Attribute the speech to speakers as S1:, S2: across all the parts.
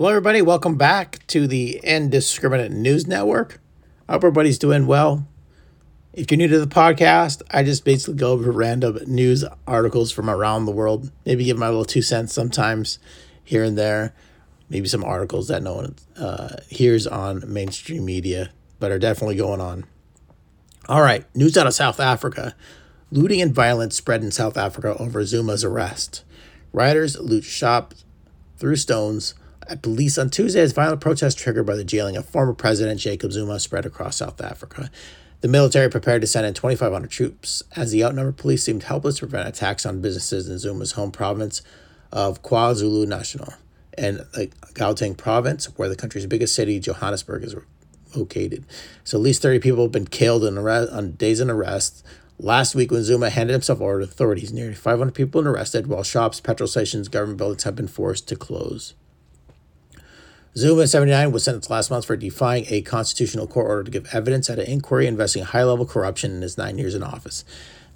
S1: Hello, everybody. Welcome back to the Indiscriminate News Network. I hope everybody's doing well. If you're new to the podcast, I just basically go over random news articles from around the world. Maybe give my little two cents sometimes here and there. Maybe some articles that no one uh, hears on mainstream media, but are definitely going on. All right, news out of South Africa. Looting and violence spread in South Africa over Zuma's arrest. Rioters loot shops, threw stones, police on Tuesday as violent protests triggered by the jailing of former President Jacob Zuma spread across South Africa. The military prepared to send in 2,500 troops as the outnumbered police seemed helpless to prevent attacks on businesses in Zuma's home province of KwaZulu Natal and the Gauteng province, where the country's biggest city, Johannesburg, is located. So at least 30 people have been killed in arrest, on days in arrest. Last week, when Zuma handed himself over to authorities, nearly 500 people have been arrested, while shops, petrol stations, government buildings have been forced to close. Zuma 79 was sentenced last month for defying a constitutional court order to give evidence at an inquiry investigating high level corruption in his nine years in office.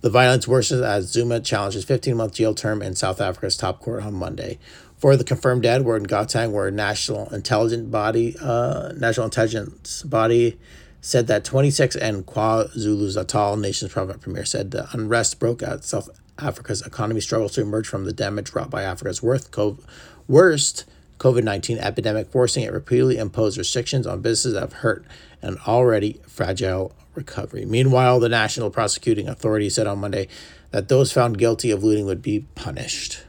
S1: The violence worsens as Zuma challenges 15 month jail term in South Africa's top court on Monday. For the confirmed dead were in Gauteng, where a national intelligence body, uh, national intelligence body, said that 26 and KwaZulu Natal nation's province premier said the unrest broke out. South Africa's economy struggles to emerge from the damage wrought by Africa's worst COVID 19 epidemic, forcing it repeatedly impose restrictions on businesses that have hurt an already fragile recovery. Meanwhile, the National Prosecuting Authority said on Monday that those found guilty of looting would be punished.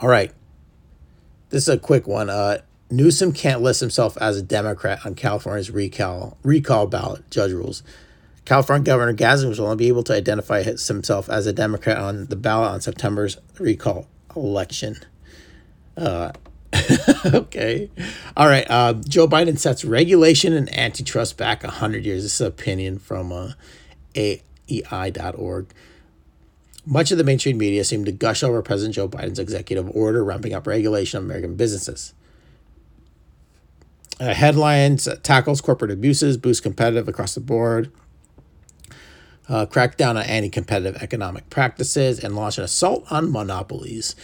S1: All right. This is a quick one. Uh, Newsom can't list himself as a Democrat on California's recall recall ballot. Judge rules. California Governor Gavin will only be able to identify himself as a Democrat on the ballot on September's recall election. Uh, okay. All right. Uh, Joe Biden sets regulation and antitrust back 100 years. This is an opinion from uh, AEI.org. Much of the mainstream media seemed to gush over President Joe Biden's executive order ramping up regulation of American businesses. Uh, headlines tackles corporate abuses, boosts competitive across the board, uh, crack down on anti competitive economic practices, and launch an assault on monopolies.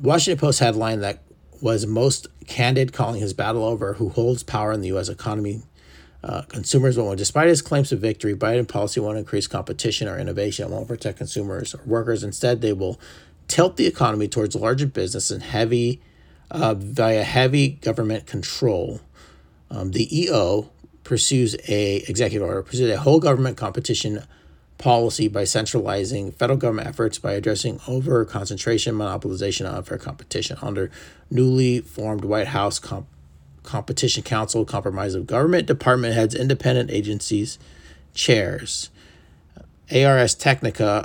S1: Washington Post headline that was most candid, calling his battle over who holds power in the U.S. economy. Uh, consumers won't. Despite his claims of victory, Biden policy won't increase competition or innovation. It won't protect consumers or workers. Instead, they will tilt the economy towards larger business and heavy uh, via heavy government control. Um, the EO pursues a executive order pursues a whole government competition policy by centralizing federal government efforts by addressing over concentration, monopolization, unfair competition under newly formed White House comp- Competition Council, compromise of government department heads, independent agencies, chairs. ARS Technica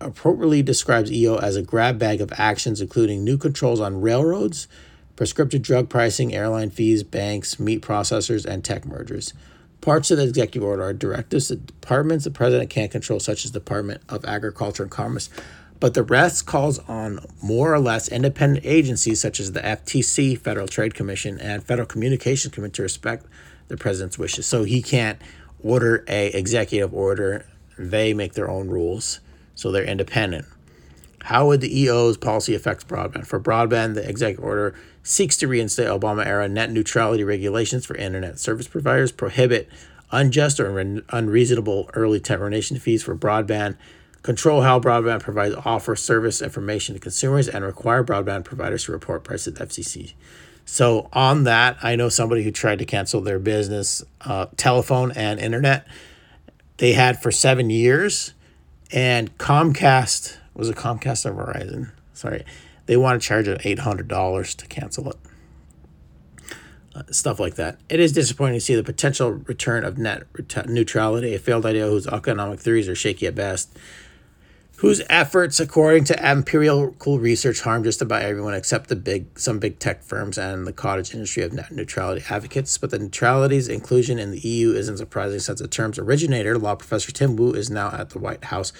S1: appropriately describes EO as a grab bag of actions, including new controls on railroads, prescriptive drug pricing, airline fees, banks, meat processors, and tech mergers. Parts of the executive order are directives that departments the president can't control, such as the Department of Agriculture and Commerce, but the rest calls on more or less independent agencies such as the FTC, Federal Trade Commission, and Federal Communications Commission to respect the president's wishes. So he can't order a executive order; they make their own rules, so they're independent. How would the EO's policy affect broadband? For broadband, the executive order seeks to reinstate Obama era net neutrality regulations for internet service providers, prohibit unjust or unreasonable early termination fees for broadband, control how broadband providers offer service information to consumers, and require broadband providers to report prices to FCC. So, on that, I know somebody who tried to cancel their business, uh, telephone and internet. They had for seven years, and Comcast was a Comcast or Verizon? Sorry, they want to charge it eight hundred dollars to cancel it. Uh, stuff like that. It is disappointing to see the potential return of net neutrality, a failed idea whose economic theories are shaky at best, whose efforts, according to empirical research, harm just about everyone except the big some big tech firms and the cottage industry of net neutrality advocates. But the neutrality's inclusion in the EU isn't surprising since the term's originator, law professor Tim Wu, is now at the White House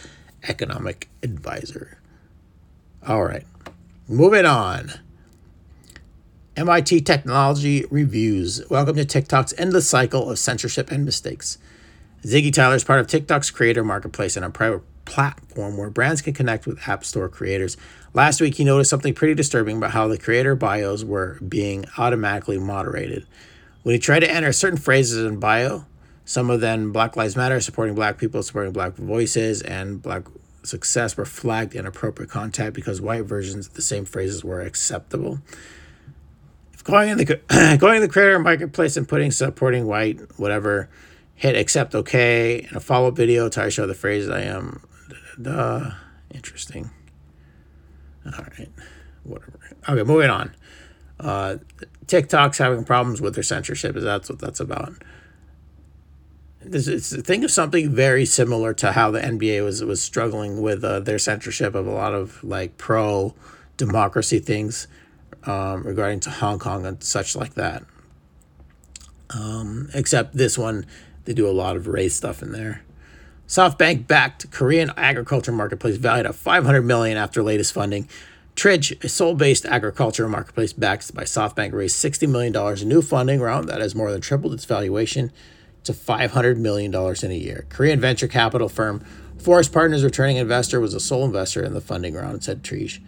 S1: economic advisor. All right, moving on. MIT Technology Reviews. Welcome to TikTok's endless cycle of censorship and mistakes. Ziggy Tyler is part of TikTok's creator marketplace and a private platform where brands can connect with App Store creators. Last week, he noticed something pretty disturbing about how the creator bios were being automatically moderated. When he tried to enter certain phrases in bio, some of them Black Lives Matter, supporting Black people, supporting Black voices, and Black success were flagged in inappropriate content because white versions of the same phrases were acceptable. If going in the going in the creator marketplace and putting supporting white whatever, hit accept OK in a follow up video to show the phrases I am. Duh, interesting. All right, whatever. Okay, moving on. Uh, TikTok's having problems with their censorship. Is that's what that's about? Is think of something very similar to how the NBA was was struggling with uh, their censorship of a lot of like pro democracy things um, regarding to Hong Kong and such like that. Um, except this one, they do a lot of race stuff in there. SoftBank backed Korean agriculture marketplace valued at 500 million after latest funding. Tridge, a Seoul-based agriculture marketplace backed by SoftBank, raised $60 million in new funding round that has more than tripled its valuation to $500 million in a year. Korean venture capital firm Forest Partners returning investor was a sole investor in the funding round, said Tridge.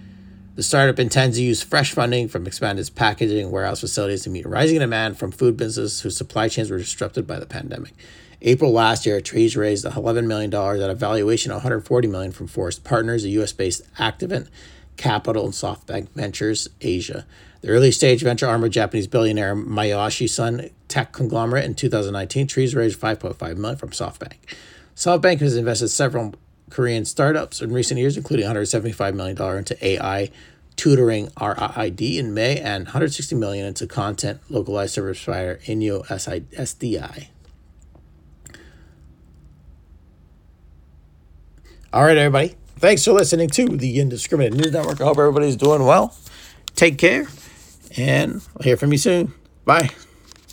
S1: The startup intends to use fresh funding from expanded packaging warehouse facilities to meet rising demand from food businesses whose supply chains were disrupted by the pandemic. April last year, Tridge raised $11 million at a valuation of 140 million from Forest Partners, a U.S.-based Activant Capital and SoftBank Ventures Asia. The early stage venture arm of Japanese billionaire Masayoshi Son tech conglomerate in 2019, Tridge raised 5.5 million from SoftBank. SoftBank has invested several Korean startups in recent years, including $175 million into AI tutoring Riiid in May and 160 million into content localized service provider Iyuno SDI. All right, everybody. Thanks for listening to the Indiscriminate News Network. I hope everybody's doing well. Take care, and I'll hear from you soon. Bye.